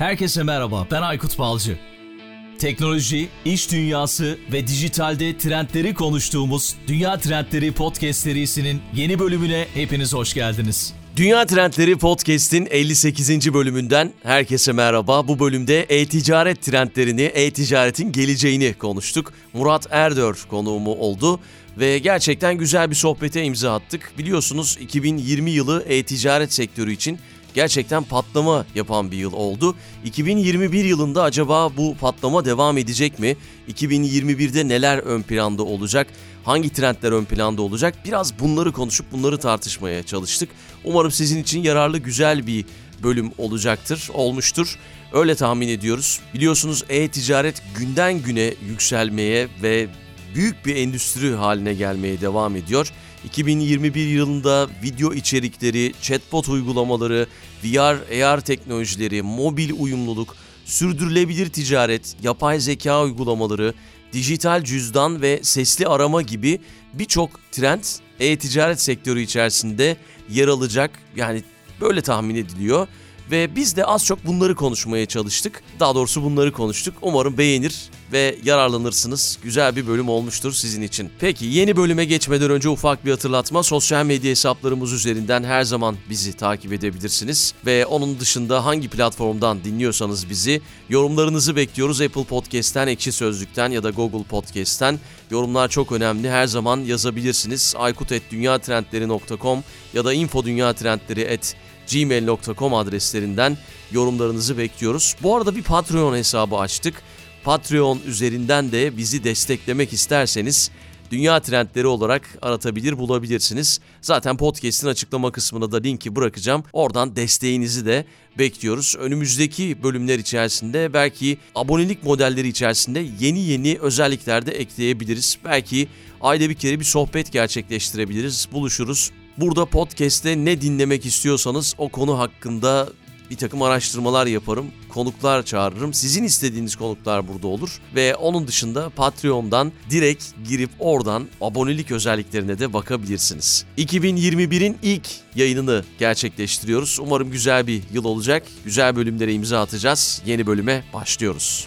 Herkese merhaba, ben Aykut Balcı. Teknoloji, iş dünyası ve dijitalde trendleri konuştuğumuz Dünya Trendleri Podcast serisinin yeni bölümüne hepiniz hoş geldiniz. Dünya Trendleri Podcast'in 58. bölümünden herkese merhaba. Bu bölümde e-ticaret trendlerini, e-ticaretin geleceğini konuştuk. Murat Erdör konuğumu oldu ve gerçekten güzel bir sohbete imza attık. Biliyorsunuz 2020 yılı e-ticaret sektörü için gerçekten patlama yapan bir yıl oldu. 2021 yılında acaba bu patlama devam edecek mi? 2021'de neler ön planda olacak? Hangi trendler ön planda olacak? Biraz bunları konuşup bunları tartışmaya çalıştık. Umarım sizin için yararlı güzel bir bölüm olacaktır, olmuştur. Öyle tahmin ediyoruz. Biliyorsunuz e-ticaret günden güne yükselmeye ve büyük bir endüstri haline gelmeye devam ediyor. 2021 yılında video içerikleri, chatbot uygulamaları, VR, AR teknolojileri, mobil uyumluluk, sürdürülebilir ticaret, yapay zeka uygulamaları, dijital cüzdan ve sesli arama gibi birçok trend e-ticaret sektörü içerisinde yer alacak. Yani böyle tahmin ediliyor. Ve biz de az çok bunları konuşmaya çalıştık. Daha doğrusu bunları konuştuk. Umarım beğenir ve yararlanırsınız. Güzel bir bölüm olmuştur sizin için. Peki yeni bölüme geçmeden önce ufak bir hatırlatma. Sosyal medya hesaplarımız üzerinden her zaman bizi takip edebilirsiniz. Ve onun dışında hangi platformdan dinliyorsanız bizi yorumlarınızı bekliyoruz. Apple Podcast'ten, Ekşi Sözlük'ten ya da Google Podcast'ten. Yorumlar çok önemli. Her zaman yazabilirsiniz. aykut.dünyatrendleri.com ya da infodünyatrendleri.com gmail.com adreslerinden yorumlarınızı bekliyoruz. Bu arada bir Patreon hesabı açtık. Patreon üzerinden de bizi desteklemek isterseniz Dünya Trendleri olarak aratabilir bulabilirsiniz. Zaten podcast'in açıklama kısmına da linki bırakacağım. Oradan desteğinizi de bekliyoruz. Önümüzdeki bölümler içerisinde belki abonelik modelleri içerisinde yeni yeni özellikler de ekleyebiliriz. Belki ayda bir kere bir sohbet gerçekleştirebiliriz. Buluşuruz. Burada podcast'te ne dinlemek istiyorsanız o konu hakkında bir takım araştırmalar yaparım, konuklar çağırırım. Sizin istediğiniz konuklar burada olur ve onun dışında Patreon'dan direkt girip oradan abonelik özelliklerine de bakabilirsiniz. 2021'in ilk yayınını gerçekleştiriyoruz. Umarım güzel bir yıl olacak. Güzel bölümlere imza atacağız. Yeni bölüme başlıyoruz.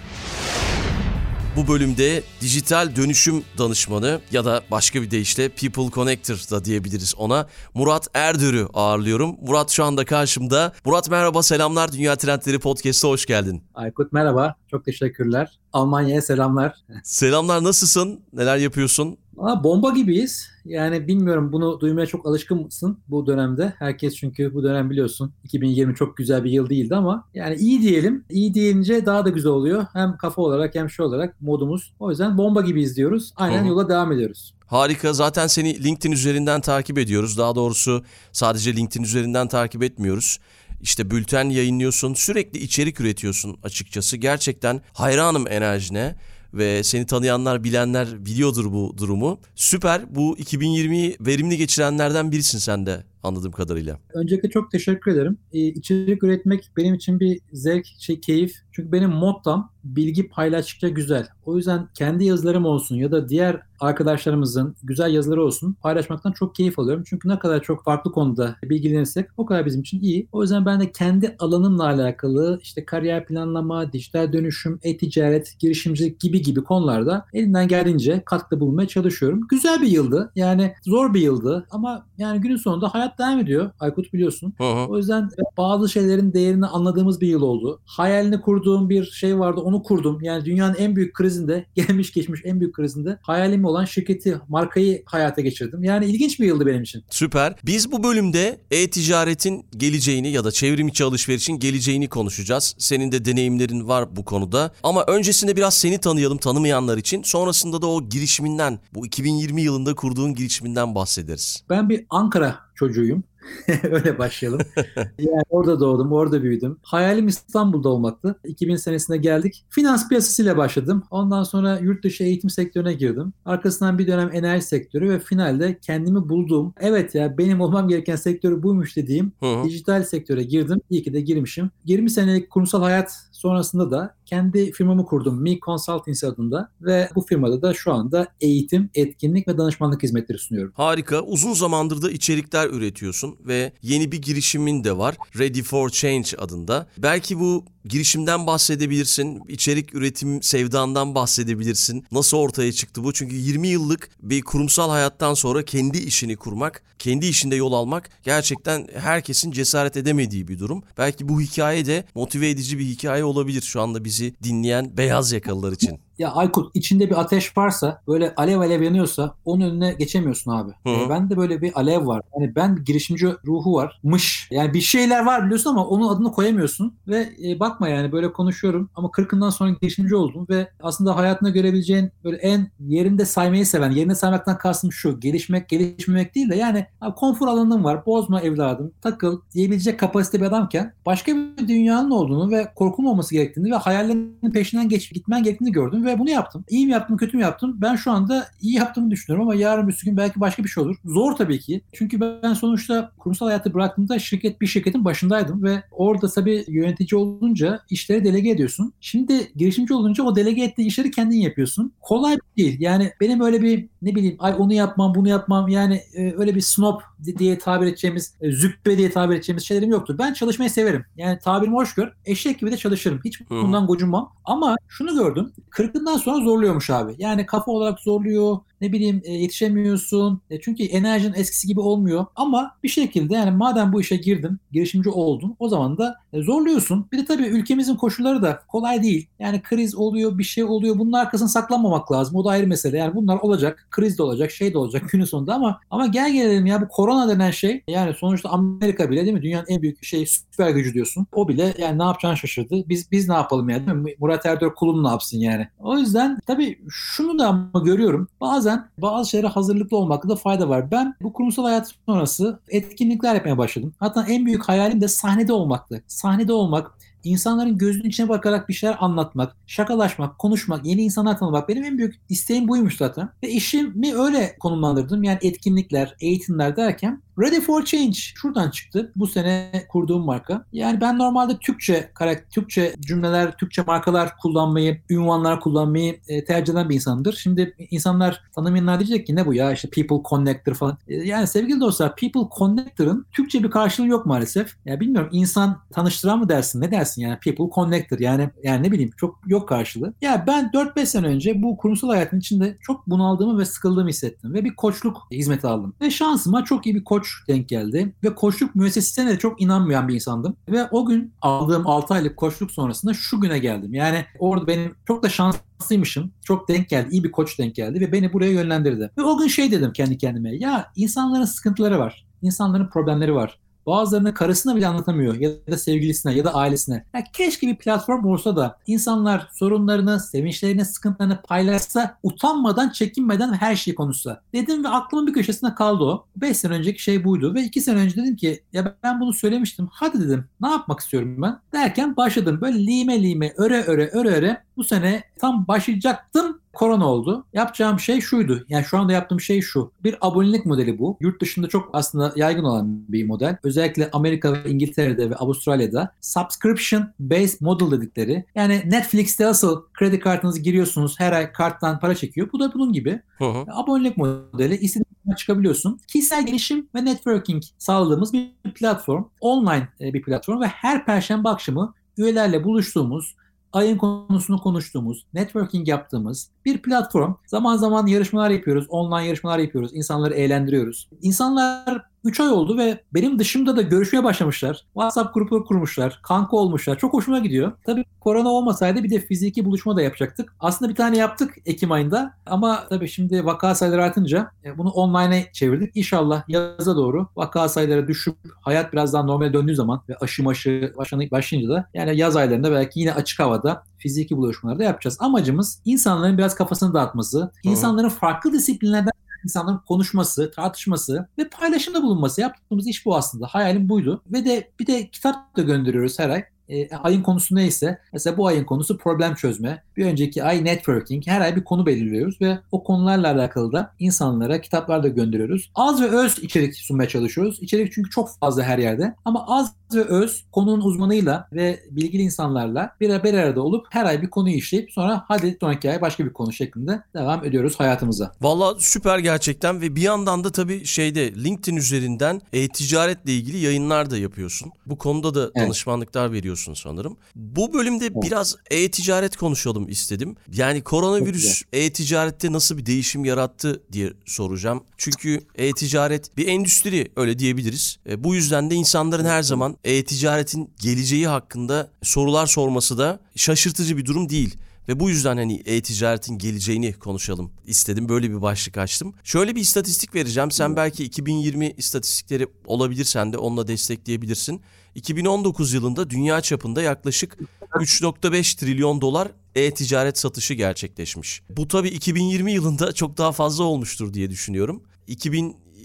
Bu bölümde dijital dönüşüm danışmanı ya da başka bir deyişle People Connector da diyebiliriz ona. Murat Erdür'ü ağırlıyorum. Murat şu anda karşımda. Murat merhaba selamlar Dünya Trendleri Podcast'a hoş geldin. Aykut merhaba. Çok teşekkürler. Almanya'ya selamlar. Selamlar nasılsın? Neler yapıyorsun? Aa, bomba gibiyiz. Yani bilmiyorum bunu duymaya çok alışkın mısın bu dönemde? Herkes çünkü bu dönem biliyorsun 2020 çok güzel bir yıl değildi ama yani iyi diyelim. İyi deyince daha da güzel oluyor. Hem kafa olarak hem şey olarak modumuz. O yüzden bomba gibi izliyoruz. Aynen Hı-hı. yola devam ediyoruz. Harika. Zaten seni LinkedIn üzerinden takip ediyoruz. Daha doğrusu sadece LinkedIn üzerinden takip etmiyoruz. İşte bülten yayınlıyorsun, sürekli içerik üretiyorsun açıkçası. Gerçekten hayranım enerjine ve seni tanıyanlar, bilenler biliyordur bu durumu. Süper. Bu 2020'yi verimli geçirenlerden birisin sen de anladığım kadarıyla. Öncelikle çok teşekkür ederim. Ee, içerik üretmek benim için bir zevk, şey keyif. Çünkü benim mottom bilgi paylaştıkça güzel. O yüzden kendi yazılarım olsun ya da diğer arkadaşlarımızın güzel yazıları olsun paylaşmaktan çok keyif alıyorum. Çünkü ne kadar çok farklı konuda bilgilenirsek o kadar bizim için iyi. O yüzden ben de kendi alanımla alakalı işte kariyer planlama, dijital dönüşüm, e-ticaret, girişimcilik gibi gibi konularda elimden geldiğince katkıda bulunmaya çalışıyorum. Güzel bir yıldı. Yani zor bir yıldı ama yani günün sonunda hayat devam ediyor. Aykut biliyorsun. Hı hı. O yüzden bazı şeylerin değerini anladığımız bir yıl oldu. Hayalini kurduğum bir şey vardı onu kurdum. Yani dünyanın en büyük krizinde, gelmiş geçmiş en büyük krizinde hayalim olan şirketi, markayı hayata geçirdim. Yani ilginç bir yıldı benim için. Süper. Biz bu bölümde e-ticaretin geleceğini ya da çevrim içi alışverişin geleceğini konuşacağız. Senin de deneyimlerin var bu konuda. Ama öncesinde biraz seni tanıyalım tanımayanlar için. Sonrasında da o girişiminden, bu 2020 yılında kurduğun girişiminden bahsederiz. Ben bir Ankara çocuğuyum. Öyle başlayalım. yani orada doğdum, orada büyüdüm. Hayalim İstanbul'da olmaktı. 2000 senesinde geldik. Finans piyasasıyla başladım. Ondan sonra yurt dışı eğitim sektörüne girdim. Arkasından bir dönem enerji sektörü ve finalde kendimi bulduğum, evet ya benim olmam gereken sektörü buymuş dediğim Hı-hı. dijital sektöre girdim. İyi ki de girmişim. 20 senelik kurumsal hayat sonrasında da kendi firmamı kurdum. Me Consulting adında ve bu firmada da şu anda eğitim, etkinlik ve danışmanlık hizmetleri sunuyorum. Harika. Uzun zamandır da içerikler üretiyorsun ve yeni bir girişimin de var. Ready for Change adında. Belki bu girişimden bahsedebilirsin. içerik üretim sevdandan bahsedebilirsin. Nasıl ortaya çıktı bu? Çünkü 20 yıllık bir kurumsal hayattan sonra kendi işini kurmak, kendi işinde yol almak gerçekten herkesin cesaret edemediği bir durum. Belki bu hikaye de motive edici bir hikaye olabilir şu anda bizi dinleyen beyaz yakalılar için. Ya Aykut içinde bir ateş varsa böyle alev alev yanıyorsa onun önüne geçemiyorsun abi. Hı hı. E, ben de böyle bir alev var. Yani ben girişimci ruhu varmış. Yani bir şeyler var biliyorsun ama onun adını koyamıyorsun ve e, bakma yani böyle konuşuyorum ama 40'ından sonra girişimci oldum ve aslında hayatında görebileceğin böyle en yerinde saymayı seven, yerinde saymaktan kastım şu. Gelişmek, gelişmemek değil de yani abi konfor alanın var. Bozma evladım. Takıl diyebilecek kapasite bir adamken başka bir dünyanın olduğunu ve korkun olması gerektiğini ve hayallerinin peşinden geç, gitmen gerektiğini gördüm ve bunu yaptım. İyi mi yaptım, kötü mü yaptım? Ben şu anda iyi yaptığımı düşünüyorum ama yarın bir gün belki başka bir şey olur. Zor tabii ki. Çünkü ben sonuçta kurumsal hayatı bıraktığımda şirket bir şirketin başındaydım ve orada tabii yönetici olunca işleri delege ediyorsun. Şimdi girişimci olunca o delege ettiği işleri kendin yapıyorsun. Kolay değil. Yani benim öyle bir ne bileyim ay onu yapmam bunu yapmam yani e, öyle bir snob diye tabir edeceğimiz e, züppe diye tabir edeceğimiz şeylerim yoktur. Ben çalışmayı severim. Yani tabirimi hoş gör. Eşek gibi de çalışırım. Hiç bundan gocunmam. Ama şunu gördüm. Kırkından sonra zorluyormuş abi. Yani kafa olarak zorluyor. Ne bileyim e, yetişemiyorsun. E, çünkü enerjin eskisi gibi olmuyor. Ama bir şekilde yani madem bu işe girdin, girişimci oldun o zaman da e, zorluyorsun. Bir de tabii ülkemizin koşulları da kolay değil. Yani kriz oluyor, bir şey oluyor. Bunun arkasına saklanmamak lazım. O da ayrı mesele. Yani bunlar olacak. Kriz de olacak, şey de olacak günün sonunda ama ama gel gelelim ya bu korona denen şey yani sonuçta Amerika bile değil mi? Dünyanın en büyük şey süper gücü diyorsun. O bile yani ne yapacağını şaşırdı. Biz biz ne yapalım yani? Murat Erdoğan kulum ne yapsın yani? O yüzden tabii şunu da ama görüyorum. Bazen bazı şeylere hazırlıklı olmakta da fayda var. Ben bu kurumsal hayat sonrası etkinlikler yapmaya başladım. Hatta en büyük hayalim de sahnede olmaktı. Sahnede olmak, insanların gözünün içine bakarak bir şeyler anlatmak, şakalaşmak, konuşmak, yeni insanlar tanımak benim en büyük isteğim buymuş zaten. Ve işimi öyle konumlandırdım. Yani etkinlikler, eğitimler derken Ready for Change şuradan çıktı. Bu sene kurduğum marka. Yani ben normalde Türkçe karakter, Türkçe cümleler, Türkçe markalar kullanmayı, ünvanlar kullanmayı e, tercih eden bir insandır. Şimdi insanlar tanımayanlar diyecek ki ne bu ya işte People Connector falan. E, yani sevgili dostlar People Connector'ın Türkçe bir karşılığı yok maalesef. Ya bilmiyorum insan tanıştıran mı dersin ne dersin yani People Connector yani yani ne bileyim çok yok karşılığı. Ya ben 4-5 sene önce bu kurumsal hayatın içinde çok bunaldığımı ve sıkıldığımı hissettim ve bir koçluk hizmeti aldım. Ve şansıma çok iyi bir koç denk geldi ve koçluk müessesesine de çok inanmayan bir insandım. Ve o gün aldığım 6 aylık koçluk sonrasında şu güne geldim. Yani orada benim çok da şanslıymışım. Çok denk geldi. iyi bir koç denk geldi ve beni buraya yönlendirdi. Ve o gün şey dedim kendi kendime. Ya insanların sıkıntıları var. İnsanların problemleri var. Bazılarını karısına bile anlatamıyor ya da sevgilisine ya da ailesine. Ya keşke bir platform olsa da insanlar sorunlarını, sevinçlerini, sıkıntılarını paylaşsa, utanmadan, çekinmeden her şeyi konuşsa. Dedim ve aklımın bir köşesinde kaldı o. 5 sene önceki şey buydu ve 2 sene önce dedim ki ya ben bunu söylemiştim. Hadi dedim ne yapmak istiyorum ben? Derken başladım böyle lime lime öre öre öre öre bu sene tam başlayacaktım korona oldu. Yapacağım şey şuydu. Yani şu anda yaptığım şey şu. Bir abonelik modeli bu. Yurt dışında çok aslında yaygın olan bir model. Özellikle Amerika ve İngiltere'de ve Avustralya'da subscription based model dedikleri. Yani Netflix'te asıl kredi kartınızı giriyorsunuz. Her ay karttan para çekiyor. Bu da bunun gibi. Hı hı. Abonelik modeli. İstediğiniz çıkabiliyorsun. Kişisel gelişim ve networking sağladığımız bir platform. Online e, bir platform ve her perşembe akşamı üyelerle buluştuğumuz ayın konusunu konuştuğumuz, networking yaptığımız bir platform. Zaman zaman yarışmalar yapıyoruz, online yarışmalar yapıyoruz, insanları eğlendiriyoruz. İnsanlar 3 ay oldu ve benim dışımda da görüşmeye başlamışlar. WhatsApp grubu kurmuşlar, kanka olmuşlar. Çok hoşuma gidiyor. Tabii korona olmasaydı bir de fiziki buluşma da yapacaktık. Aslında bir tane yaptık Ekim ayında ama tabii şimdi vaka sayıları artınca e, bunu online'e çevirdik. İnşallah yaza doğru vaka sayıları düşüp hayat biraz daha normale döndüğü zaman ve aşı maşı başlayınca da yani yaz aylarında belki yine açık havada fiziki buluşmalarda yapacağız. Amacımız insanların biraz kafasını dağıtması, insanların farklı disiplinlerden insanların konuşması, tartışması ve paylaşımda bulunması. Yaptığımız iş bu aslında. Hayalim buydu. Ve de bir de kitap da gönderiyoruz her ay. E, ayın konusu neyse mesela bu ayın konusu problem çözme. Bir önceki ay networking. Her ay bir konu belirliyoruz ve o konularla alakalı da insanlara kitaplar da gönderiyoruz. Az ve öz içerik sunmaya çalışıyoruz. İçerik çünkü çok fazla her yerde ama az ve öz konunun uzmanıyla ve bilgili insanlarla bir, bir arada olup her ay bir konuyu işleyip sonra hadi sonraki ay başka bir konu şeklinde devam ediyoruz hayatımıza. Valla süper gerçekten ve bir yandan da tabii şeyde LinkedIn üzerinden e-ticaretle ilgili yayınlar da yapıyorsun. Bu konuda da Evet. danışmanlıklar veriyorsun sanırım. Bu bölümde biraz e-ticaret konuşalım istedim. Yani koronavirüs e-ticarette nasıl bir değişim yarattı diye soracağım. Çünkü e-ticaret bir endüstri öyle diyebiliriz. E, bu yüzden de insanların her zaman e-ticaretin geleceği hakkında sorular sorması da şaşırtıcı bir durum değil. Ve bu yüzden hani e-ticaretin geleceğini konuşalım istedim. Böyle bir başlık açtım. Şöyle bir istatistik vereceğim. Sen belki 2020 istatistikleri olabilir sen de onunla destekleyebilirsin. 2019 yılında dünya çapında yaklaşık 3.5 trilyon dolar e-ticaret satışı gerçekleşmiş. Bu tabii 2020 yılında çok daha fazla olmuştur diye düşünüyorum.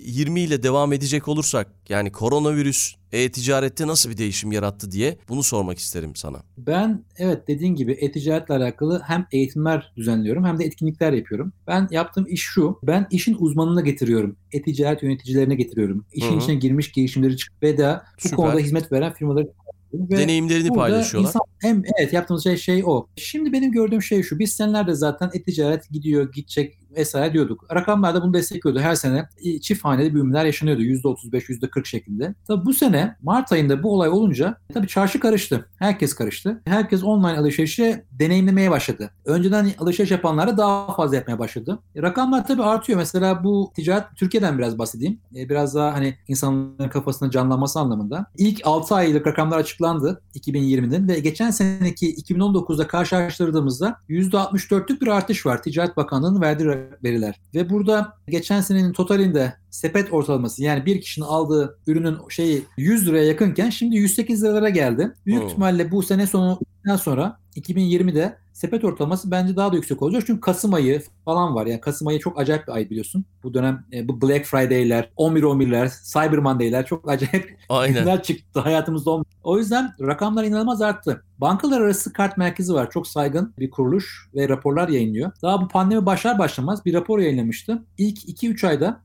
2020 ile devam edecek olursak yani koronavirüs e-ticarette nasıl bir değişim yarattı diye bunu sormak isterim sana. Ben evet dediğin gibi e-ticaretle alakalı hem eğitimler düzenliyorum hem de etkinlikler yapıyorum. Ben yaptığım iş şu. Ben işin uzmanına getiriyorum. E-ticaret yöneticilerine getiriyorum. İşin Hı hı. içine girmiş girişimleri çıkıp ve de bu Süper. konuda hizmet veren firmaları ve Deneyimlerini paylaşıyorlar. insan- hem, evet yaptığımız şey, şey o. Şimdi benim gördüğüm şey şu. Biz senelerde zaten e-ticaret gidiyor, gidecek vesaire diyorduk. Rakamlar da bunu destekliyordu. Her sene çift haneli büyümeler yaşanıyordu. %35, %40 şeklinde. Tabii bu sene Mart ayında bu olay olunca tabii çarşı karıştı. Herkes karıştı. Herkes online alışverişi deneyimlemeye başladı. Önceden alışveriş yapanlar da daha fazla yapmaya başladı. E, Rakamlar tabii artıyor. Mesela bu ticaret Türkiye'den biraz bahsedeyim. E, Biraz daha hani insanların kafasında canlanması anlamında. İlk 6 aylık rakamlar açıklandı 2020'den ve geçen seneki 2019'da karşılaştırdığımızda %64'lük bir artış var. Ticaret Bakanlığı'nın verdiği veriler. Ve burada geçen senenin totalinde sepet ortalaması yani bir kişinin aldığı ürünün şeyi 100 liraya yakınken şimdi 108 liralara geldi. Büyük Hmm. ihtimalle bu sene sonundan sonra 2020'de sepet ortalaması bence daha da yüksek olacak. Çünkü Kasım ayı falan var. Yani Kasım ayı çok acayip bir ay biliyorsun. Bu dönem e, bu Black Friday'ler, 11-11'ler, Cyber Monday'ler çok acayip günler çıktı hayatımızda. olmuş. O yüzden rakamlar inanılmaz arttı. Bankalar arası kart merkezi var. Çok saygın bir kuruluş ve raporlar yayınlıyor. Daha bu pandemi başlar başlamaz bir rapor yayınlamıştı. İlk 2-3 ayda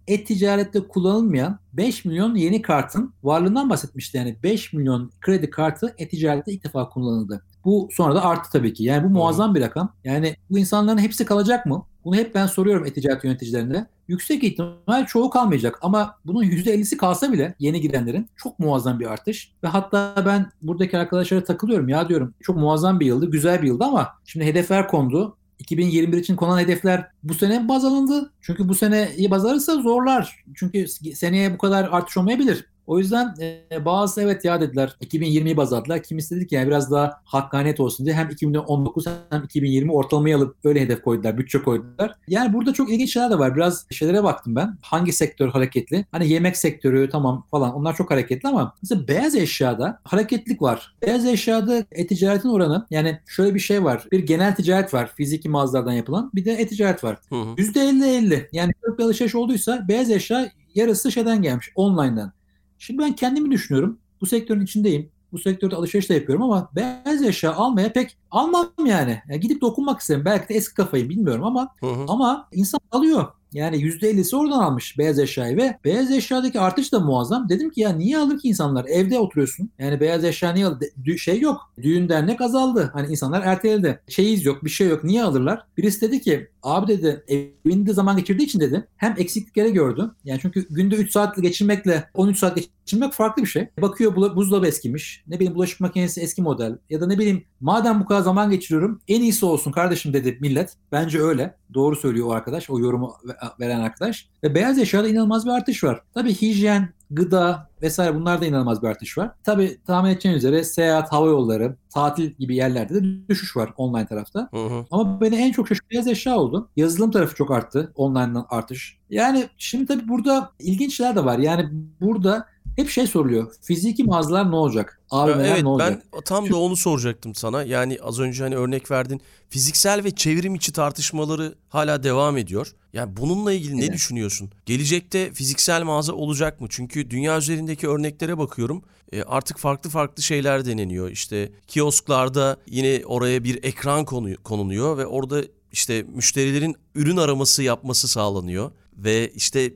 et-ticarette kullanılmayan 5 milyon yeni kartın varlığından bahsetmişti. Yani 5 milyon kredi kartı et-ticarette ilk defa kullanıldı. Bu sonra da arttı tabii ki. Yani bu muazzam bir rakam. Yani bu insanların hepsi kalacak mı? Bunu hep ben soruyorum e-ticaret yöneticilerine. Yüksek ihtimal çoğu kalmayacak ama bunun %50'si kalsa bile yeni girenlerin çok muazzam bir artış. Ve hatta ben buradaki arkadaşlara takılıyorum ya diyorum çok muazzam bir yıldı, güzel bir yıldı ama şimdi hedefler kondu. 2021 için konan hedefler bu sene baz alındı. Çünkü bu sene iyi baz alırsa zorlar. Çünkü seneye bu kadar artış olmayabilir. O yüzden e, bazı evet ya dediler 2020'yi baz aldılar. Kimisi dedi ki yani biraz daha hakkaniyet olsun diye hem 2019 hem 2020 ortalamayı alıp öyle hedef koydular, bütçe koydular. Yani burada çok ilginç şeyler de var. Biraz şeylere baktım ben. Hangi sektör hareketli? Hani yemek sektörü tamam falan onlar çok hareketli ama mesela beyaz eşyada hareketlik var. Beyaz eşyada e-ticaretin oranı yani şöyle bir şey var. Bir genel ticaret var. Fiziki mağazalardan yapılan. Bir de e-ticaret var. Hı hı. %50-50. Yani çok bir alışveriş olduysa beyaz eşya yarısı şeyden gelmiş. Online'dan. Şimdi ben kendimi düşünüyorum. Bu sektörün içindeyim. Bu sektörde alışveriş de yapıyorum ama beyaz eşya almaya pek almam yani. yani gidip dokunmak isterim. Belki de eski kafayı bilmiyorum ama Hı hı. ama insan alıyor. Yani %50'si oradan almış beyaz eşyayı ve beyaz eşyadaki artış da muazzam. Dedim ki ya niye alır ki insanlar? Evde oturuyorsun. Yani beyaz eşya niye alır? De- Şey yok. Düğün dernek azaldı. Hani insanlar erteledi. Çeyiz yok, bir şey yok. Niye alırlar? Birisi dedi ki abi dedi evinde zaman geçirdiği için dedi hem eksiklikleri gördü. Yani çünkü günde 3 saat geçirmekle 13 saat geçirmek farklı bir şey. Bakıyor bula- buzdolabı eskimiş. Ne bileyim bulaşık makinesi eski model. Ya da ne bileyim madem bu kadar zaman geçiriyorum en iyisi olsun kardeşim dedi millet. Bence öyle. Doğru söylüyor o arkadaş. O yorumu veren arkadaş. Ve beyaz eşyada inanılmaz bir artış var. Tabii hijyen, gıda vesaire bunlarda inanılmaz bir artış var. Tabii tahmin edeceğiniz üzere seyahat, hava yolları, tatil gibi yerlerde de düşüş var online tarafta. Hı hı. Ama beni en çok şaşırtan beyaz eşya oldu. Yazılım tarafı çok arttı. Online'dan artış. Yani şimdi tabii burada ilginç şeyler de var. Yani burada hep şey soruluyor. Fiziki mağazalar ne olacak? AVM'ler evet ne olacak? ben tam da onu soracaktım sana. Yani az önce hani örnek verdin. Fiziksel ve çevrim içi tartışmaları hala devam ediyor. Yani bununla ilgili ne Evet. düşünüyorsun? Gelecekte fiziksel mağaza olacak mı? Çünkü dünya üzerindeki örneklere bakıyorum. E, artık farklı farklı şeyler deneniyor. İşte kiosklarda yine oraya bir ekran konu, konuluyor ve orada işte müşterilerin ürün araması yapması sağlanıyor. Ve işte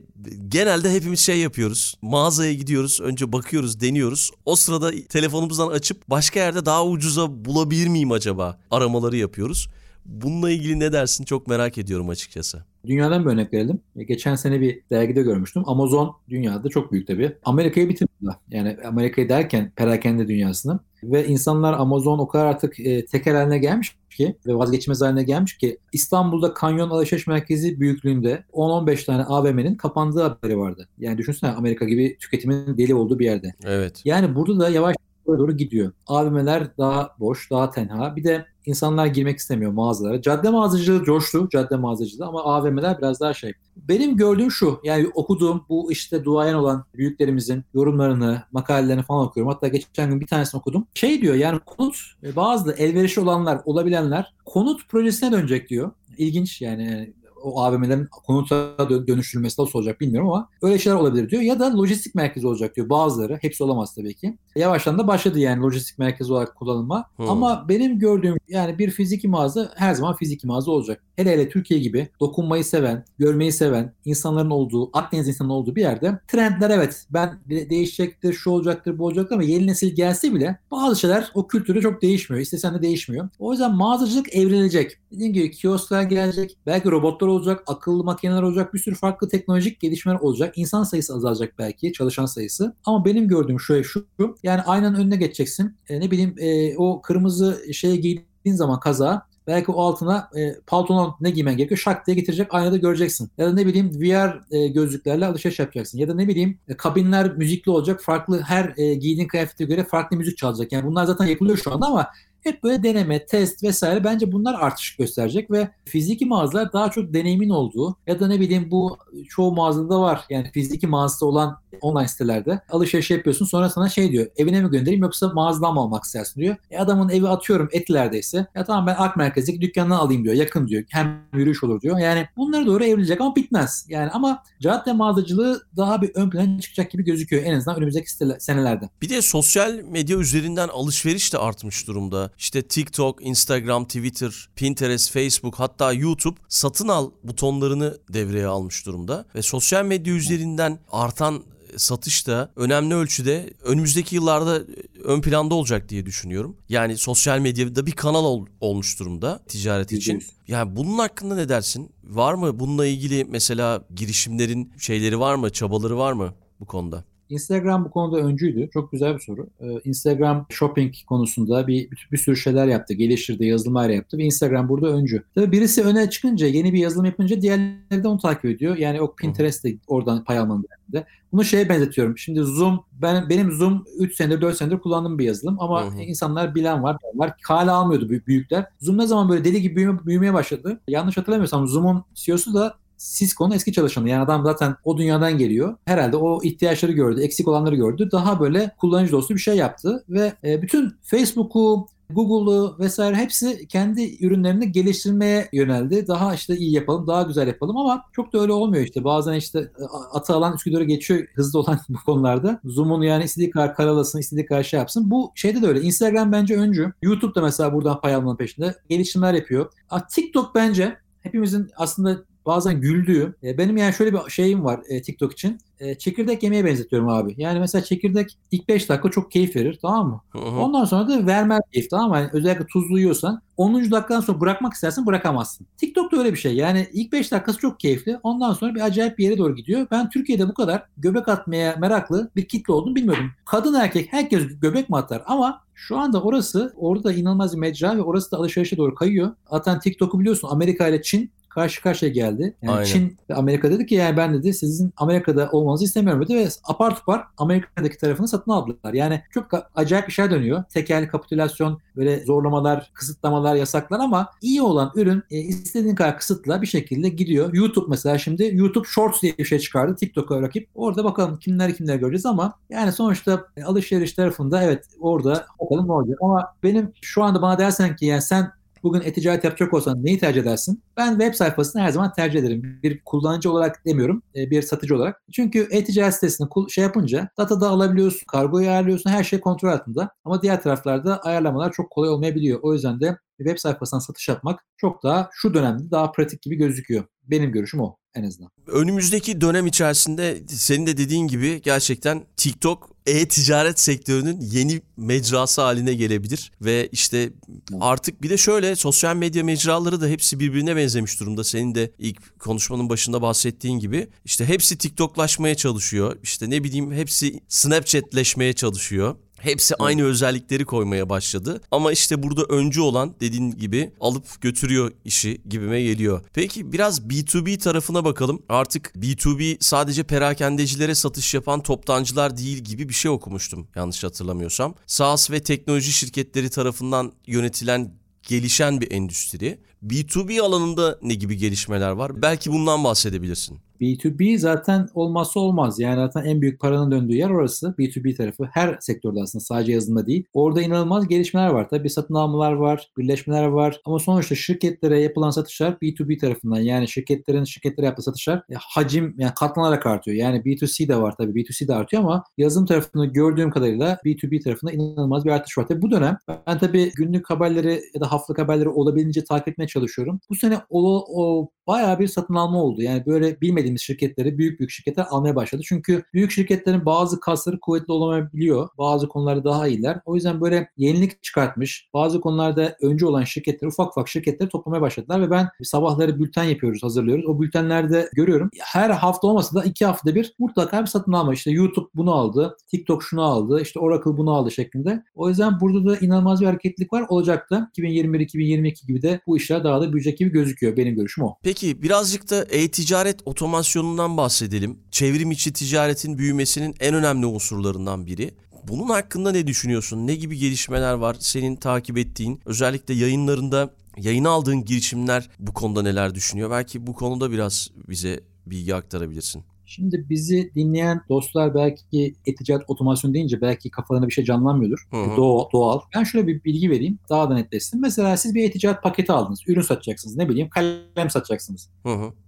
genelde hepimiz şey yapıyoruz. Mağazaya gidiyoruz. Önce bakıyoruz, deniyoruz. O sırada telefonumuzdan açıp başka yerde daha ucuza bulabilir miyim acaba? Aramaları yapıyoruz. Bununla ilgili ne dersin çok merak ediyorum açıkçası. Dünyadan bir örnek verelim. E, geçen sene bir dergide görmüştüm. Amazon dünyada çok büyük tabii. Amerika'yı bitirdiler. Yani Amerika'yı derken perakende dünyasını. Ve insanlar Amazon o kadar artık e, teker haline gelmiş ki ve vazgeçmez haline gelmiş ki İstanbul'da kanyon alışveriş merkezi büyüklüğünde 10-15 tane AVM'nin kapandığı haberi vardı. Yani düşünsene Amerika gibi tüketimin deli olduğu bir yerde. Evet. Yani burada da yavaş doğru gidiyor. AVM'ler daha boş, daha tenha. Bir de insanlar girmek istemiyor mağazalara. Cadde mağazacılığı coştu, cadde mağazacılığı ama AVM'ler biraz daha şey. Benim gördüğüm şu, yani okuduğum bu işte duayen olan büyüklerimizin yorumlarını, makalelerini falan okuyorum. Hatta geçen gün bir tanesini okudum. Şey diyor yani konut, bazı elverişli olanlar, olabilenler konut projesine dönecek diyor. İlginç yani o AVM'lerin konuta dönüştürülmesi nasıl olacak bilmiyorum ama öyle şeyler olabilir diyor. Ya da lojistik merkezi olacak diyor bazıları. Hepsi olamaz tabii ki. Yavaştan da başladı yani lojistik merkezi olarak kullanılma. Hmm. Ama benim gördüğüm yani bir fiziki mağaza her zaman fiziki mağaza olacak. Hele hele Türkiye gibi dokunmayı seven, görmeyi seven insanların olduğu, Akdeniz insanının olduğu bir yerde trendler evet ben değişecektir, şu olacaktır, bu olacaktır ama yeni nesil gelse bile bazı şeyler o kültürü çok değişmiyor. İstesen de değişmiyor. O yüzden mağazacılık evrilecek. Dediğim gibi kiosklar gelecek, belki robotlar olacak, akıllı makineler olacak, bir sürü farklı teknolojik gelişmeler olacak. İnsan sayısı azalacak belki, çalışan sayısı. Ama benim gördüğüm şöyle şu, yani aynen önüne geçeceksin. E, ne bileyim e, o kırmızı şeye giydiğin zaman kaza belki o altına e, paltonun ne giymen gerekiyor şak diye getirecek aynada göreceksin. Ya da ne bileyim VR e, gözlüklerle alışveriş yapacaksın. Ya da ne bileyim e, kabinler müzikli olacak. Farklı her e, giydiğin kıyafete göre farklı müzik çalacak. Yani bunlar zaten yapılıyor şu anda ama hep böyle deneme, test vesaire bence bunlar artış gösterecek ve fiziki mağazalar daha çok deneyimin olduğu ya da ne bileyim bu çoğu mağazada var. Yani fiziki mağazada olan online sitelerde alışveriş yapıyorsun sonra sana şey diyor evine mi göndereyim yoksa mağazadan mı almak istersin diyor. E adamın evi atıyorum etilerdeyse ya tamam ben Ak Merkez'deki dükkandan alayım diyor yakın diyor hem yürüyüş olur diyor. Yani bunlara doğru evrilecek ama bitmez. Yani ama cadde mağazacılığı daha bir ön plana çıkacak gibi gözüküyor en azından önümüzdeki senelerde. Bir de sosyal medya üzerinden alışveriş de artmış durumda. İşte TikTok, Instagram, Twitter, Pinterest, Facebook hatta YouTube satın al butonlarını devreye almış durumda. Ve sosyal medya üzerinden artan satış da önemli ölçüde önümüzdeki yıllarda ön planda olacak diye düşünüyorum. Yani sosyal medyada bir kanal ol, olmuş durumda ticaret için. Yani bunun hakkında ne dersin? Var mı bununla ilgili mesela girişimlerin şeyleri var mı, çabaları var mı bu konuda? Instagram bu konuda öncüydü. Çok güzel bir soru. Ee, Instagram shopping konusunda bir, bir, bir sürü şeyler yaptı. Geliştirdi, yazılımlar yaptı ve Instagram burada öncü. Tabii birisi öne çıkınca, yeni bir yazılım yapınca diğerleri de onu takip ediyor. Yani o Pinterest de oradan pay almanın derdinde. Bunu şeye benzetiyorum. Şimdi Zoom, ben benim Zoom 3 senedir 4 senedir kullandığım bir yazılım ama hı hı. insanlar bilen var, var. Hala almıyordu büyükler. Zoom ne zaman böyle deli gibi büyüme, büyümeye başladı. Yanlış hatırlamıyorsam Zoom'un CEO'su da Cisco'nun eski çalışanı. Yani adam zaten o dünyadan geliyor. Herhalde o ihtiyaçları gördü, eksik olanları gördü. Daha böyle kullanıcı dostu bir şey yaptı ve e, bütün Facebook'u, Google'u vesaire hepsi kendi ürünlerini geliştirmeye yöneldi. Daha işte iyi yapalım, daha güzel yapalım ama çok da öyle olmuyor işte. Bazen işte e, atı alan Üsküdar'a geçiyor hızlı olan bu konularda. Zoom'un yani istediği kadar karalasın, istediği kadar şey yapsın. Bu şeyde de öyle. Instagram bence öncü. YouTube da mesela buradan pay almanın peşinde. Gelişimler yapıyor. TikTok bence hepimizin aslında bazen güldüğü. E, benim yani şöyle bir şeyim var e, TikTok için. E, çekirdek yemeye benzetiyorum abi. Yani mesela çekirdek ilk 5 dakika çok keyif verir tamam mı? Hı hı. Ondan sonra da vermez keyif tamam mı? Yani özellikle tuzlu yiyorsan 10. dakikadan sonra bırakmak istersen bırakamazsın. TikTok da öyle bir şey. Yani ilk 5 dakikası çok keyifli. Ondan sonra bir acayip bir yere doğru gidiyor. Ben Türkiye'de bu kadar göbek atmaya meraklı bir kitle olduğunu bilmiyordum. Kadın erkek herkes göbek mi atar? Ama şu anda orası orada inanılmaz bir mecra ve orası da alışverişe doğru kayıyor. Zaten TikTok'u biliyorsun Amerika ile Çin karşı karşıya geldi. Yani Aynen. Çin ve Amerika dedi ki yani ben dedi sizin Amerika'da olmanızı istemiyorum dedi ve apar topar Amerika'daki tarafını satın aldılar. Yani çok acayip şey dönüyor. Tekel, kapitülasyon, böyle zorlamalar, kısıtlamalar, yasaklar ama iyi olan ürün e, istediğin kadar kısıtla bir şekilde gidiyor. YouTube mesela şimdi YouTube Shorts diye bir şey çıkardı TikTok'a rakip. Orada bakalım kimler kimler göreceğiz ama yani sonuçta alışveriş tarafında evet orada bakalım ne olacak. Ama benim şu anda bana dersen ki yani sen bugün e-ticaret yapacak olsan neyi tercih edersin? Ben web sayfasını her zaman tercih ederim. Bir kullanıcı olarak demiyorum, e, bir satıcı olarak. Çünkü e-ticaret sitesini şey yapınca data da alabiliyorsun, kargoyu ayarlıyorsun, her şey kontrol altında. Ama diğer taraflarda ayarlamalar çok kolay olmayabiliyor. O yüzden de web sayfasından satış yapmak çok daha şu dönemde daha pratik gibi gözüküyor. Benim görüşüm o en azından. Önümüzdeki dönem içerisinde senin de dediğin gibi gerçekten TikTok e-ticaret sektörünün yeni mecrası haline gelebilir ve işte artık bir de şöyle sosyal medya mecraları da hepsi birbirine benzemiş durumda. Senin de ilk konuşmanın başında bahsettiğin gibi işte hepsi TikToklaşmaya çalışıyor. İşte ne bileyim hepsi Snapchatleşmeye çalışıyor. Hepsi aynı özellikleri koymaya başladı. Ama işte burada öncü olan dediğin gibi alıp götürüyor işi gibime geliyor. Peki biraz B2B tarafına bakalım. Artık B2B sadece perakendecilere satış yapan toptancılar değil gibi bir şey okumuştum yanlış hatırlamıyorsam. SaaS ve teknoloji şirketleri tarafından yönetilen gelişen bir endüstri. B2B alanında ne gibi gelişmeler var? Belki bundan bahsedebilirsin. B2B zaten olmazsa olmaz. Yani zaten en büyük paranın döndüğü yer orası. B2B tarafı her sektörde aslında sadece yazılımda değil. Orada inanılmaz gelişmeler var. Tabii satın almalar var, birleşmeler var. Ama sonuçta şirketlere yapılan satışlar B2B tarafından. Yani şirketlerin şirketlere yaptığı satışlar e, hacim yani katlanarak artıyor. Yani B2C de var tabii. B2C de artıyor ama yazılım tarafını gördüğüm kadarıyla B2B tarafında inanılmaz bir artış var. Tabii bu dönem ben tabii günlük haberleri ya da haftalık haberleri olabildiğince takip etmeye çalışıyorum. Bu sene o, o bayağı bir satın alma oldu. Yani böyle bilmediğimiz şirketleri büyük büyük şirketler almaya başladı. Çünkü büyük şirketlerin bazı kasları kuvvetli olamayabiliyor. Bazı konularda daha iyiler. O yüzden böyle yenilik çıkartmış. Bazı konularda önce olan şirketler, ufak ufak şirketleri toplamaya başladılar ve ben sabahları bülten yapıyoruz, hazırlıyoruz. O bültenlerde görüyorum. Her hafta olmasa da iki haftada bir mutlaka bir satın alma. İşte YouTube bunu aldı, TikTok şunu aldı, işte Oracle bunu aldı şeklinde. O yüzden burada da inanılmaz bir hareketlilik var. Olacak da 2021-2022 gibi de bu işler daha da büyüyecek gibi gözüküyor. Benim görüşüm o. Peki birazcık da e-ticaret otomasyonundan bahsedelim. Çevrim içi ticaretin büyümesinin en önemli unsurlarından biri. Bunun hakkında ne düşünüyorsun? Ne gibi gelişmeler var senin takip ettiğin? Özellikle yayınlarında yayına aldığın girişimler bu konuda neler düşünüyor? Belki bu konuda biraz bize bilgi aktarabilirsin. Şimdi bizi dinleyen dostlar belki e-ticaret otomasyon deyince belki kafalarına bir şey canlanmıyordur. Hı hı. Doğal, doğal. Ben şöyle bir bilgi vereyim. Daha da netleşsin. Mesela siz bir e-ticaret paketi aldınız. Ürün satacaksınız. Ne bileyim kalem satacaksınız.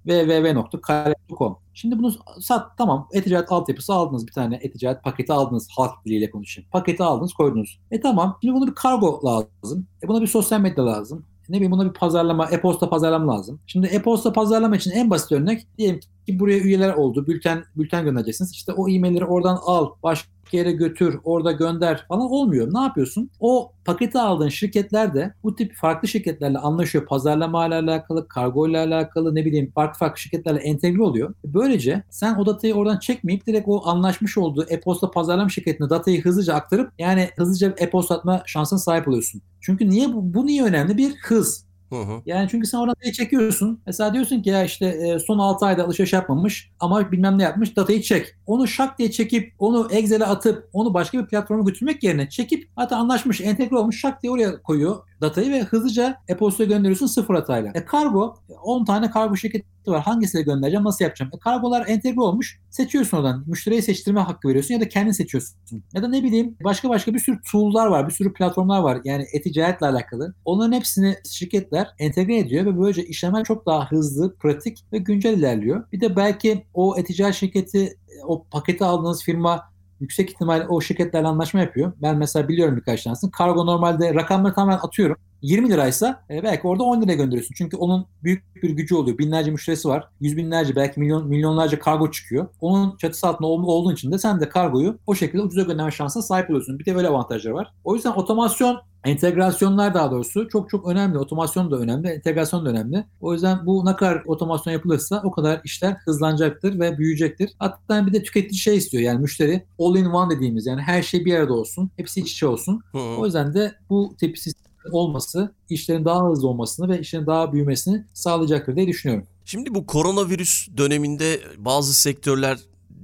Www.kalem.com Şimdi bunu sat tamam e-ticaret altyapısı aldınız bir tane e-ticaret paketi aldınız halk diliyle konuşayım. Paketi aldınız koydunuz. E tamam şimdi bunu bir kargo lazım. E buna bir sosyal medya lazım. Ne bileyim buna bir pazarlama, e-posta pazarlama lazım. Şimdi e-posta pazarlama için en basit örnek diyelim ki buraya üyeler oldu. Bülten bülten göndereceksiniz. İşte o e-mailleri oradan al, başka yere götür, orada gönder falan olmuyor. Ne yapıyorsun? O paketi aldığın şirketler de bu tip farklı şirketlerle anlaşıyor. Pazarlama ile alakalı, kargo ile alakalı ne bileyim farklı farklı şirketlerle entegre oluyor. Böylece sen o datayı oradan çekmeyip direkt o anlaşmış olduğu e-posta pazarlama şirketine datayı hızlıca aktarıp yani hızlıca e-posta atma şansına sahip oluyorsun. Çünkü niye bu, bu niye önemli? Bir hız. Hı hı. Yani çünkü sen oradan datayı çekiyorsun. Mesela diyorsun ki ya işte e, son 6 ayda alışveriş yapmamış ama bilmem ne yapmış datayı çek. Onu şak diye çekip onu Excel'e atıp onu başka bir platforma götürmek yerine çekip hatta anlaşmış entegre olmuş şak diye oraya koyuyor datayı ve hızlıca e-postaya gönderiyorsun sıfır hatayla. E kargo 10 tane kargo şirketi var. Hangisine göndereceğim? Nasıl yapacağım? E kargolar entegre olmuş. Seçiyorsun oradan. Müşteriye seçtirme hakkı veriyorsun ya da kendin seçiyorsun. Ya da ne bileyim başka başka bir sürü tool'lar var. Bir sürü platformlar var. Yani e-ticaretle alakalı. Onların hepsini şirketler entegre ediyor ve böylece işlemler çok daha hızlı, pratik ve güncel ilerliyor. Bir de belki o e-ticaret şirketi o paketi aldığınız firma yüksek ihtimal o şirketlerle anlaşma yapıyor. Ben mesela biliyorum birkaç tanesini. Kargo normalde rakamları tamamen atıyorum. 20 liraysa e, belki orada 10 liraya gönderiyorsun. Çünkü onun büyük bir gücü oluyor. Binlerce müşterisi var. Yüz binlerce belki milyon milyonlarca kargo çıkıyor. Onun çatısı altında ol- olduğun için de sen de kargoyu o şekilde ucuza gönderme şansına sahip oluyorsun. Bir de böyle avantajları var. O yüzden otomasyon entegrasyonlar daha doğrusu çok çok önemli. Otomasyon da önemli, entegrasyon da önemli. O yüzden bu ne kadar otomasyon yapılırsa o kadar işler hızlanacaktır ve büyüyecektir. Hatta bir de tüketici şey istiyor yani müşteri all in one dediğimiz yani her şey bir arada olsun, hepsi iç içe olsun. Hı hı. O yüzden de bu tip sistem olması işlerin daha hızlı olmasını ve işlerin daha büyümesini sağlayacaktır diye düşünüyorum. Şimdi bu koronavirüs döneminde bazı sektörler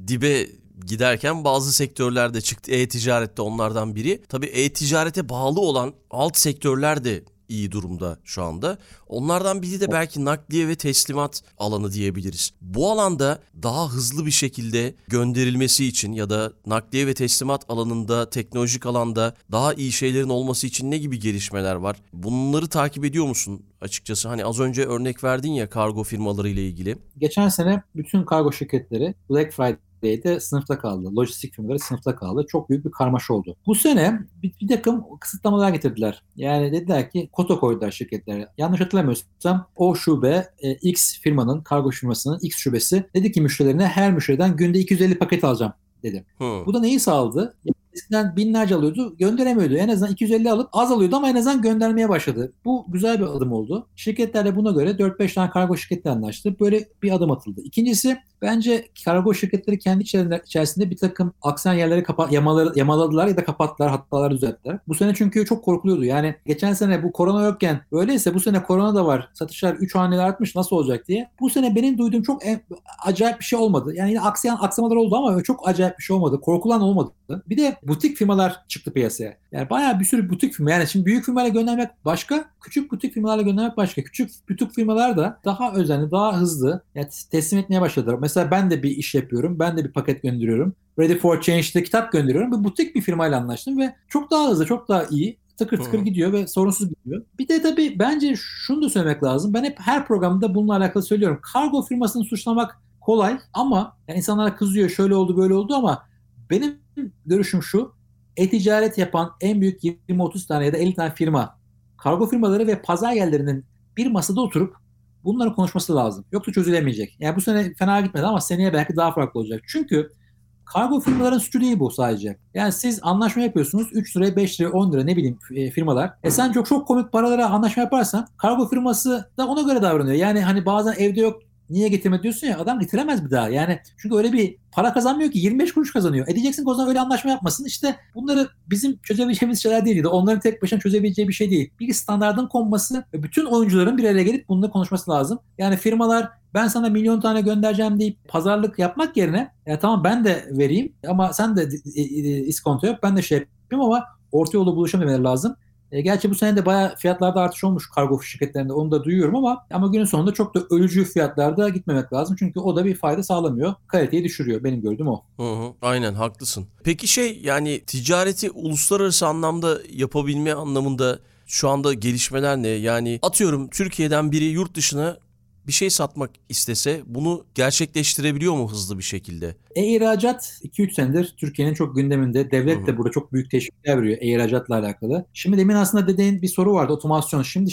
dibe giderken bazı sektörlerde çıktı. E-ticaret de onlardan biri. Tabii e-ticarete bağlı olan alt sektörler de iyi durumda şu anda. Onlardan biri de belki nakliye ve teslimat alanı diyebiliriz. Bu alanda daha hızlı bir şekilde gönderilmesi için ya da nakliye ve teslimat alanında, teknolojik alanda daha iyi şeylerin olması için ne gibi gelişmeler var? Bunları takip ediyor musun? Açıkçası hani az önce örnek verdin ya kargo firmaları ile ilgili. Geçen sene bütün kargo şirketleri Black Friday de sınıfta kaldı. Lojistik firmaları sınıfta kaldı. Çok büyük bir karmaşa oldu. Bu sene bir, bir takım kısıtlamalar getirdiler. Yani dediler ki kota koydular şirketlere. Yanlış hatırlamıyorsam o şube e, X firmanın, kargo firmasının X şubesi dedi ki müşterilerine her müşteriden günde 250 paket alacağım dedi. Hı. Bu da neyi sağladı? Eskiden binlerce alıyordu, gönderemiyordu. En azından 250 alıp az alıyordu ama en azından göndermeye başladı. Bu güzel bir adım oldu. Şirketler de buna göre 4-5 tane kargo şirketle anlaştı. Böyle bir adım atıldı. İkincisi bence kargo şirketleri kendi içerisinde bir takım aksan yerleri kapa yamaları, yamaladılar ya da kapattılar, hataları düzelttiler. Bu sene çünkü çok korkuluyordu. Yani geçen sene bu korona yokken öyleyse bu sene korona da var. Satışlar 3 haneli artmış nasıl olacak diye. Bu sene benim duyduğum çok en, acayip bir şey olmadı. Yani yine aksayan aksamalar oldu ama çok acayip bir şey olmadı. Korkulan olmadı. Bir de butik firmalar çıktı piyasaya. Yani bayağı bir sürü butik firma. Yani şimdi büyük firmalarla göndermek başka, küçük butik firmalarla göndermek başka. Küçük butik firmalar da daha özenli, daha hızlı yani teslim etmeye başladılar. Mesela ben de bir iş yapıyorum. Ben de bir paket gönderiyorum. Ready for Change'de kitap gönderiyorum. Bir butik bir firmayla anlaştım ve çok daha hızlı, çok daha iyi tıkır tıkır Hı. gidiyor ve sorunsuz gidiyor. Bir de tabii bence şunu da söylemek lazım. Ben hep her programda bununla alakalı söylüyorum. Kargo firmasını suçlamak kolay ama yani insanlara kızıyor şöyle oldu böyle oldu ama benim görüşüm şu. E-ticaret yapan en büyük 20-30 tane ya da 50 tane firma, kargo firmaları ve pazar yerlerinin bir masada oturup bunları konuşması lazım. Yoksa çözülemeyecek. Yani bu sene fena gitmedi ama seneye belki daha farklı olacak. Çünkü kargo firmaların suçu değil bu sadece. Yani siz anlaşma yapıyorsunuz 3 liraya 5 liraya 10 lira ne bileyim e, firmalar. E sen çok çok komik paralara anlaşma yaparsan kargo firması da ona göre davranıyor. Yani hani bazen evde yok Niye getirme diyorsun ya adam getiremez bir daha. Yani çünkü öyle bir para kazanmıyor ki 25 kuruş kazanıyor. Edeceksin ki o zaman öyle anlaşma yapmasın. İşte bunları bizim çözebileceğimiz şeyler değil. De onların tek başına çözebileceği bir şey değil. Bir standartın konması ve bütün oyuncuların bir araya gelip bununla konuşması lazım. Yani firmalar ben sana milyon tane göndereceğim deyip pazarlık yapmak yerine ya tamam ben de vereyim ama sen de iskonto yap ben de şey yapayım ama orta yolu buluşamaları lazım. E, gerçi bu sene de bayağı fiyatlarda artış olmuş kargo şirketlerinde onu da duyuyorum ama ama günün sonunda çok da ölücü fiyatlarda gitmemek lazım. Çünkü o da bir fayda sağlamıyor. Kaliteyi düşürüyor. Benim gördüğüm o. Hı hı, aynen haklısın. Peki şey yani ticareti uluslararası anlamda yapabilme anlamında şu anda gelişmeler ne? Yani atıyorum Türkiye'den biri yurt dışına bir şey satmak istese bunu gerçekleştirebiliyor mu hızlı bir şekilde? E-ihracat 2-3 senedir Türkiye'nin çok gündeminde. Devlet de burada çok büyük teşvikler veriyor e-ihracatla alakalı. Şimdi demin aslında dediğin bir soru vardı otomasyon. Şimdi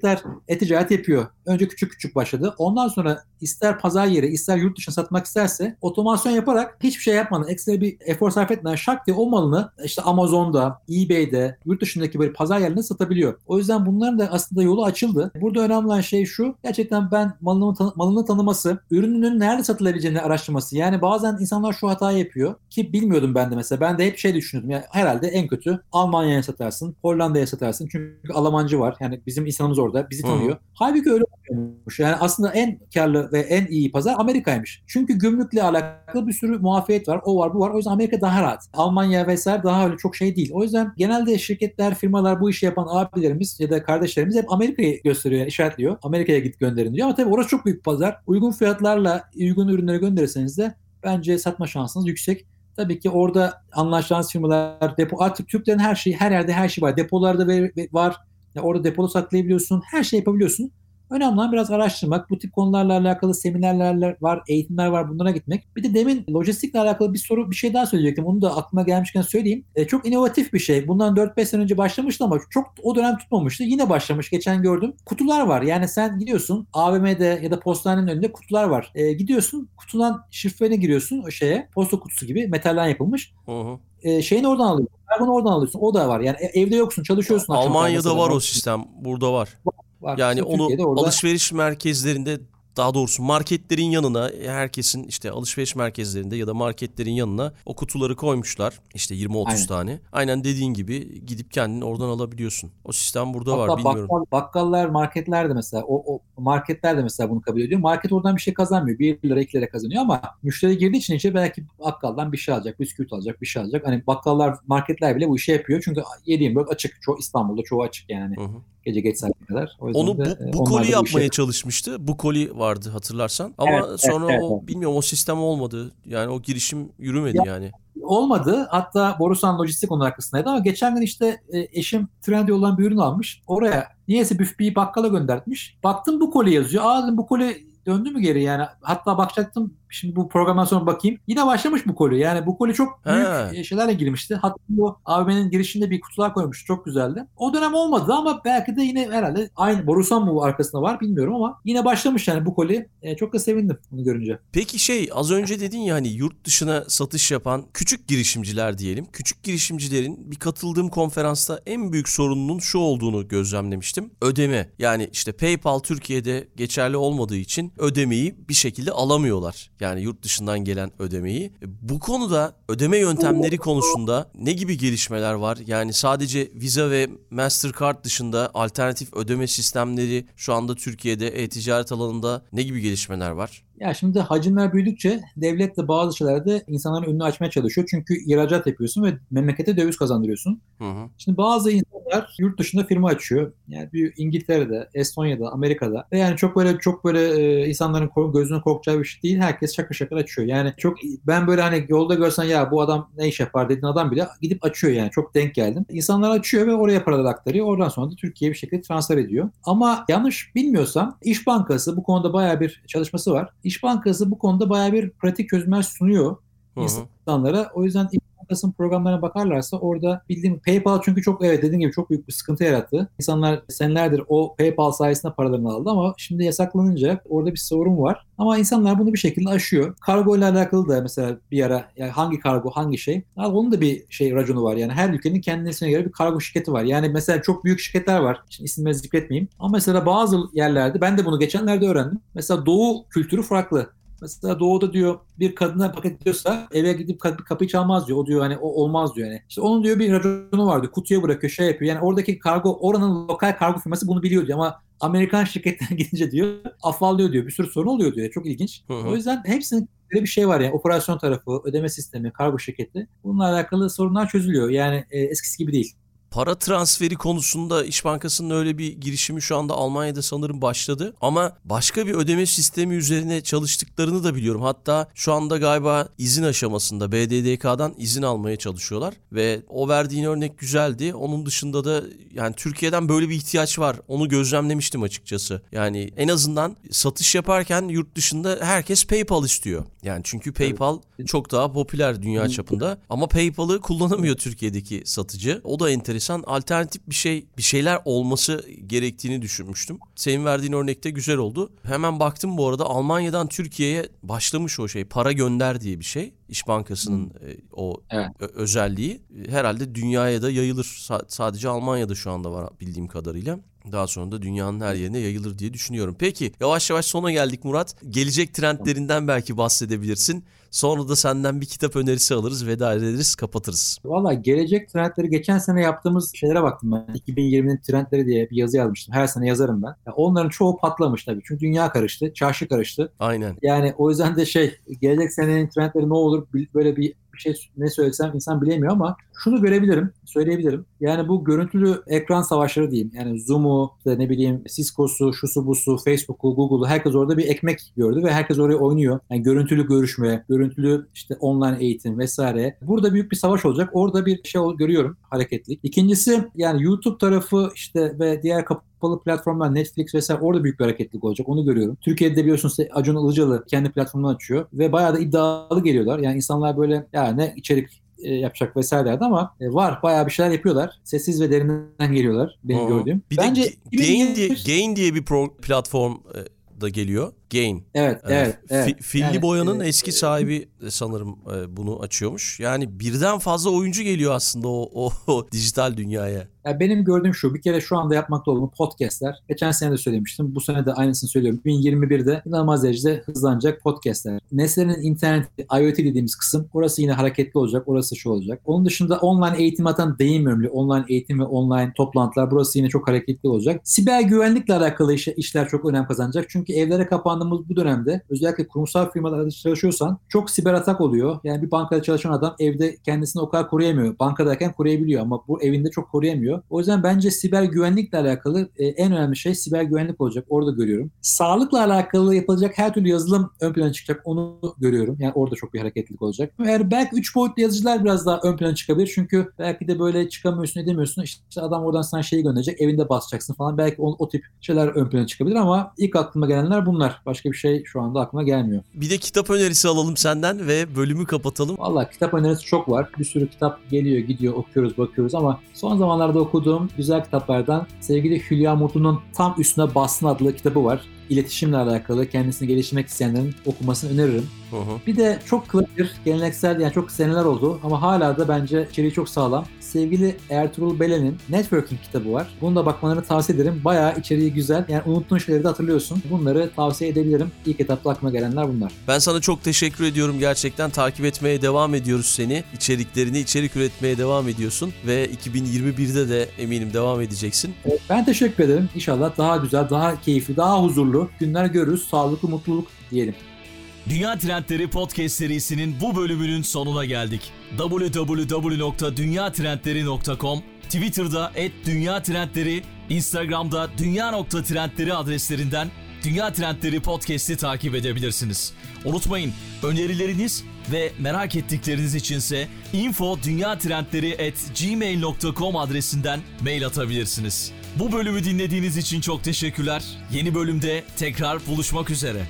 şirketler e-ticaret yapıyor. Önce küçük küçük başladı. Ondan sonra ister pazar yeri ister yurt dışına satmak isterse otomasyon yaparak hiçbir şey yapmadan ekstra bir efor sarf etmeden şak diye o malını işte Amazon'da, eBay'de, yurt dışındaki böyle pazar yerlerinde satabiliyor. O yüzden bunların da aslında yolu açıldı. Burada önemli olan şey şu. Gerçekten ben malını, tan- malını tanıması, ürününün nerede satılabileceğini araştırması. Yani bazen insanlar şu hatayı yapıyor ki bilmiyordum ben de mesela. Ben de hep şey düşünüyordum. Yani herhalde en kötü Almanya'ya satarsın, Hollanda'ya satarsın. Çünkü Almancı var. Yani bizim insanımız orada. Bizi tanıyor. Hı. Halbuki öyle olmuyormuş. Yani aslında en karlı ve en iyi pazar Amerika'ymış. Çünkü gümrükle alakalı bir sürü muafiyet var. O var, bu var. O yüzden Amerika daha rahat. Almanya vesaire daha öyle çok şey değil. O yüzden genelde şirketler, firmalar bu işi yapan abilerimiz ya da kardeşlerimiz hep Amerika'yı gösteriyor, işaretliyor. Amerika'ya git gönderin diyor. Ama tabii orası çok büyük pazar. Uygun fiyatlarla uygun ürünleri gönderirseniz de bence satma şansınız yüksek. Tabii ki orada anlaşılan firmalar, depo artık Türklerin her şeyi, her yerde her şey var. Depolarda var. Ya orada depolu saklayabiliyorsun. Her şey yapabiliyorsun. Önemli olan biraz araştırmak. Bu tip konularla alakalı seminerler var, eğitimler var. Bunlara gitmek. Bir de demin lojistikle alakalı bir soru, bir şey daha söyleyecektim. Onu da aklıma gelmişken söyleyeyim. E, çok inovatif bir şey. Bundan 4-5 sene önce başlamıştı ama çok o dönem tutmamıştı. Yine başlamış. Geçen gördüm. Kutular var. Yani sen gidiyorsun AVM'de ya da postanenin önünde kutular var. E, gidiyorsun kutudan şifreni giriyorsun o şeye. Posta kutusu gibi metalden yapılmış. Hı hı e, şeyini oradan alıyorsun. Kargonu oradan alıyorsun. O da var. Yani evde yoksun, çalışıyorsun. Almanya'da var o sistem. Burada var. var. Yani onu orada... alışveriş merkezlerinde daha doğrusu marketlerin yanına herkesin işte alışveriş merkezlerinde ya da marketlerin yanına o kutuları koymuşlar. İşte 20-30 Aynen. tane. Aynen dediğin gibi gidip kendin oradan alabiliyorsun. O sistem burada Hatta var bilmiyorum. Bakkal, bakkallar, marketler de mesela o, o marketler de mesela bunu kabul ediyor. Market oradan bir şey kazanmıyor. 1 lira 2 lira kazanıyor ama müşteri girdiği için içe belki bakkaldan bir şey alacak, bisküvit alacak, bir şey alacak. Hani bakkallar, marketler bile bu işi yapıyor. Çünkü 7-24 açık. Çoğu İstanbul'da çoğu açık yani. Hı hı. Gece geç saate kadar. O Onu bu, de, bu koli yapmaya işe... çalışmıştı. Bu koli vardı hatırlarsan. Ama evet, sonra evet, o evet. bilmiyorum o sistem olmadı. Yani o girişim yürümedi ya, yani. Olmadı. Hatta Borusan Lojistik onun arkasındaydı ama geçen gün işte e, eşim Trendyol'dan bir ürün almış. Oraya niyeyse bir bakkala göndertmiş. Baktım bu koli yazıyor. Aa dedim bu koli döndü mü geri yani? Hatta bakacaktım şimdi bu programdan sonra bakayım. Yine başlamış bu koli. Yani bu koli çok büyük He. şeylerle girmişti. Hatta bu AVM'nin girişinde bir kutular koymuş. Çok güzeldi. O dönem olmadı ama belki de yine herhalde aynı Borusan mı bu arkasında var bilmiyorum ama yine başlamış yani bu koli. E, çok da sevindim bunu görünce. Peki şey az önce dedin ya hani yurt dışına satış yapan küçük girişimciler diyelim. Küçük girişimcilerin bir katıldığım konferansta en büyük sorununun şu olduğunu gözlemlemiştim. Ödeme. Yani işte PayPal Türkiye'de geçerli olmadığı için ödemeyi bir şekilde alamıyorlar. Yani yurt dışından gelen ödemeyi. E, Bu konuda ödeme yöntemleri konusunda ne gibi gelişmeler var? Yani sadece Visa ve Mastercard dışında alternatif ödeme sistemleri şu anda Türkiye'de e-ticaret alanında ne gibi gelişmeler var? Ya şimdi hacimler büyüdükçe devlet de bazı şeylerde insanların önünü açmaya çalışıyor. Çünkü ihracat yapıyorsun ve memlekete döviz kazandırıyorsun. Hı hı. Şimdi bazı insanlar yurt dışında firma açıyor. Yani bir İngiltere'de, Estonya'da, Amerika'da. Ve yani çok böyle çok böyle e, insanların gözünün korkacağı bir şey değil. Herkes şakır şakır açıyor. Yani çok ben böyle hani yolda görsen ya bu adam ne iş yapar dediğin adam bile gidip açıyor yani. Çok denk geldim. İnsanlar açıyor ve oraya paralar aktarıyor. Oradan sonra da Türkiye'ye bir şekilde transfer ediyor. Ama yanlış bilmiyorsam İş Bankası bu konuda bayağı bir çalışması var. İş Bankası bu konuda bayağı bir pratik çözümler sunuyor Hı hı. insanlara. O yüzden Bankası'nın programlarına bakarlarsa orada bildiğim PayPal çünkü çok evet dediğim gibi çok büyük bir sıkıntı yarattı. İnsanlar senelerdir o PayPal sayesinde paralarını aldı ama şimdi yasaklanınca orada bir sorun var. Ama insanlar bunu bir şekilde aşıyor. Kargo ile alakalı da mesela bir ara yani hangi kargo hangi şey abi onun da bir şey raconu var. Yani her ülkenin kendisine göre bir kargo şirketi var. Yani mesela çok büyük şirketler var. Şimdi isimleri zikretmeyeyim. Ama mesela bazı yerlerde ben de bunu geçenlerde öğrendim. Mesela doğu kültürü farklı. Mesela doğuda diyor bir kadına paket ediyorsa eve gidip kapı- kapıyı çalmaz diyor. O diyor hani o olmaz diyor yani. İşte onun diyor bir raconu var diyor. Kutuya bırakıyor şey yapıyor. Yani oradaki kargo oranın lokal kargo firması bunu biliyor diyor ama Amerikan şirketlerine gidince diyor afallıyor diyor. Bir sürü sorun oluyor diyor. Çok ilginç. Hı hı. O yüzden hepsinin böyle bir şey var yani operasyon tarafı, ödeme sistemi, kargo şirketi. Bununla alakalı sorunlar çözülüyor. Yani e, eskisi gibi değil. Para transferi konusunda İş Bankası'nın öyle bir girişimi şu anda Almanya'da sanırım başladı. Ama başka bir ödeme sistemi üzerine çalıştıklarını da biliyorum. Hatta şu anda galiba izin aşamasında BDDK'dan izin almaya çalışıyorlar. Ve o verdiğin örnek güzeldi. Onun dışında da yani Türkiye'den böyle bir ihtiyaç var. Onu gözlemlemiştim açıkçası. Yani en azından satış yaparken yurt dışında herkes PayPal istiyor. Yani çünkü PayPal çok daha popüler dünya çapında. Ama PayPal'ı kullanamıyor Türkiye'deki satıcı. O da enteresan. Alternatif bir şey, bir şeyler olması gerektiğini düşünmüştüm. Senin verdiğin örnekte güzel oldu. Hemen baktım bu arada Almanya'dan Türkiye'ye başlamış o şey. Para gönder diye bir şey. İş Bankası'nın e, o Evet. özelliği. Herhalde dünyaya da yayılır. Sa- sadece Almanya'da şu anda var bildiğim kadarıyla. Daha sonra da dünyanın her yerine yayılır diye düşünüyorum. Peki yavaş yavaş sona geldik Murat. Gelecek trendlerinden belki bahsedebilirsin. Sonra da senden bir kitap önerisi alırız, veda ederiz, kapatırız. Valla gelecek trendleri geçen sene yaptığımız şeylere baktım ben. 2020'nin trendleri diye bir yazı yazmıştım. Her sene yazarım ben. Ya onların çoğu patlamış tabii. Çünkü dünya karıştı, çarşı karıştı. Aynen. Yani o yüzden de şey gelecek senenin trendleri ne olur böyle bir bir şey ne söylesem insan bilemiyor ama şunu görebilirim, söyleyebilirim. Yani bu görüntülü ekran savaşları diyeyim. Yani Zoom'u, işte ne bileyim Cisco'su, şusu busu, Facebook'u, Google'u herkes orada bir ekmek gördü ve herkes oraya oynuyor. Yani görüntülü görüşme, görüntülü işte online eğitim vesaire. Burada büyük bir savaş olacak. Orada bir şey görüyorum hareketlik. İkincisi yani YouTube tarafı işte ve diğer kapalı platformlar Netflix vesaire orada büyük bir hareketlik olacak. Onu görüyorum. Türkiye'de biliyorsunuz Acun Ilıcalı kendi platformunu açıyor ve bayağı da iddialı geliyorlar. Yani insanlar böyle ya ne içerik e, yapacak vesaire derdi ama e, var bayağı bir şeyler yapıyorlar. Sessiz ve derinden geliyorlar benim Hı. gördüğüm. Bir Bence de Ga- Gain diye, 2021 Gain diye bir pro- platform e, da geliyor. Gain. Evet, Ee, evet, evet. Fi- Filli Yani, Boya'nın e, eski sahibi e, sanırım e, bunu açıyormuş. Yani birden fazla oyuncu geliyor aslında o, o, o dijital dünyaya. Ya benim gördüğüm şu bir kere şu anda yapmakta olduğum podcastler. Geçen sene de söylemiştim. Bu sene de aynısını söylüyorum. 2021'de inanılmaz derecede hızlanacak podcastler. Nesnenin interneti, IoT dediğimiz kısım orası yine hareketli olacak. Orası şu olacak. Onun dışında online eğitim atan değinmiyorum bile. Online eğitim ve online toplantılar burası yine çok hareketli olacak. Siber güvenlikle alakalı iş- işler çok önem kazanacak. Çünkü evlere kapandığımız bu dönemde özellikle kurumsal firmalarda çalışıyorsan çok siber atak oluyor. Yani bir bankada çalışan adam evde kendisini o kadar koruyamıyor. Bankadayken koruyabiliyor ama bu evinde çok koruyamıyor. O yüzden bence siber güvenlikle alakalı e, en önemli şey siber güvenlik olacak. Orada görüyorum. Sağlıkla alakalı yapılacak her türlü yazılım ön plana çıkacak. Onu görüyorum. Yani orada çok bir hareketlilik olacak. Eğer belki 3 boyutlu yazıcılar biraz daha ön plana çıkabilir. Çünkü belki de böyle çıkamıyorsun edemiyorsun. İşte adam oradan sana şeyi gönderecek. Evinde basacaksın falan. Belki o, o tip şeyler ön plana çıkabilir ama ilk aklıma gelenler bunlar. Başka bir şey şu anda aklıma gelmiyor. Bir de kitap önerisi alalım senden ve bölümü kapatalım. Valla kitap önerisi çok var. Bir sürü kitap geliyor gidiyor okuyoruz bakıyoruz ama son zamanlarda okuduğum güzel kitaplardan sevgili Hülya Mutlu'nun Tam Üstüne Basın adlı kitabı var. İletişimle alakalı kendisini geliştirmek isteyenlerin okumasını öneririm. Hı hı. Bir de çok klasik, geleneksel yani çok seneler oldu ama hala da bence içeriği çok sağlam. Sevgili Ertuğrul Belen'in Networking kitabı var. Bunu da bakmalarını tavsiye ederim. Bayağı içeriği güzel. Yani unuttuğun şeyleri de hatırlıyorsun. Bunları tavsiye edebilirim. İlk etapta aklıma gelenler bunlar. Ben sana çok teşekkür ediyorum gerçekten. Takip etmeye devam ediyoruz seni. İçeriklerini, içerik üretmeye devam ediyorsun. Ve 2021'de de eminim devam edeceksin. Ben teşekkür ederim. İnşallah daha güzel, daha keyifli, daha huzurlu günler görürüz. Sağlıklı, mutluluk diyelim. Dünya Trendleri Podcast serisinin bu bölümünün sonuna geldik. www.dünyatrendleri.com Twitter'da @dünyatrendleri, Instagram'da dünya.trendleri adreslerinden Dünya Trendleri Podcast'i takip edebilirsiniz. Unutmayın önerileriniz ve merak ettikleriniz içinse info gmail.com adresinden mail atabilirsiniz. Bu bölümü dinlediğiniz için çok teşekkürler. Yeni bölümde tekrar buluşmak üzere.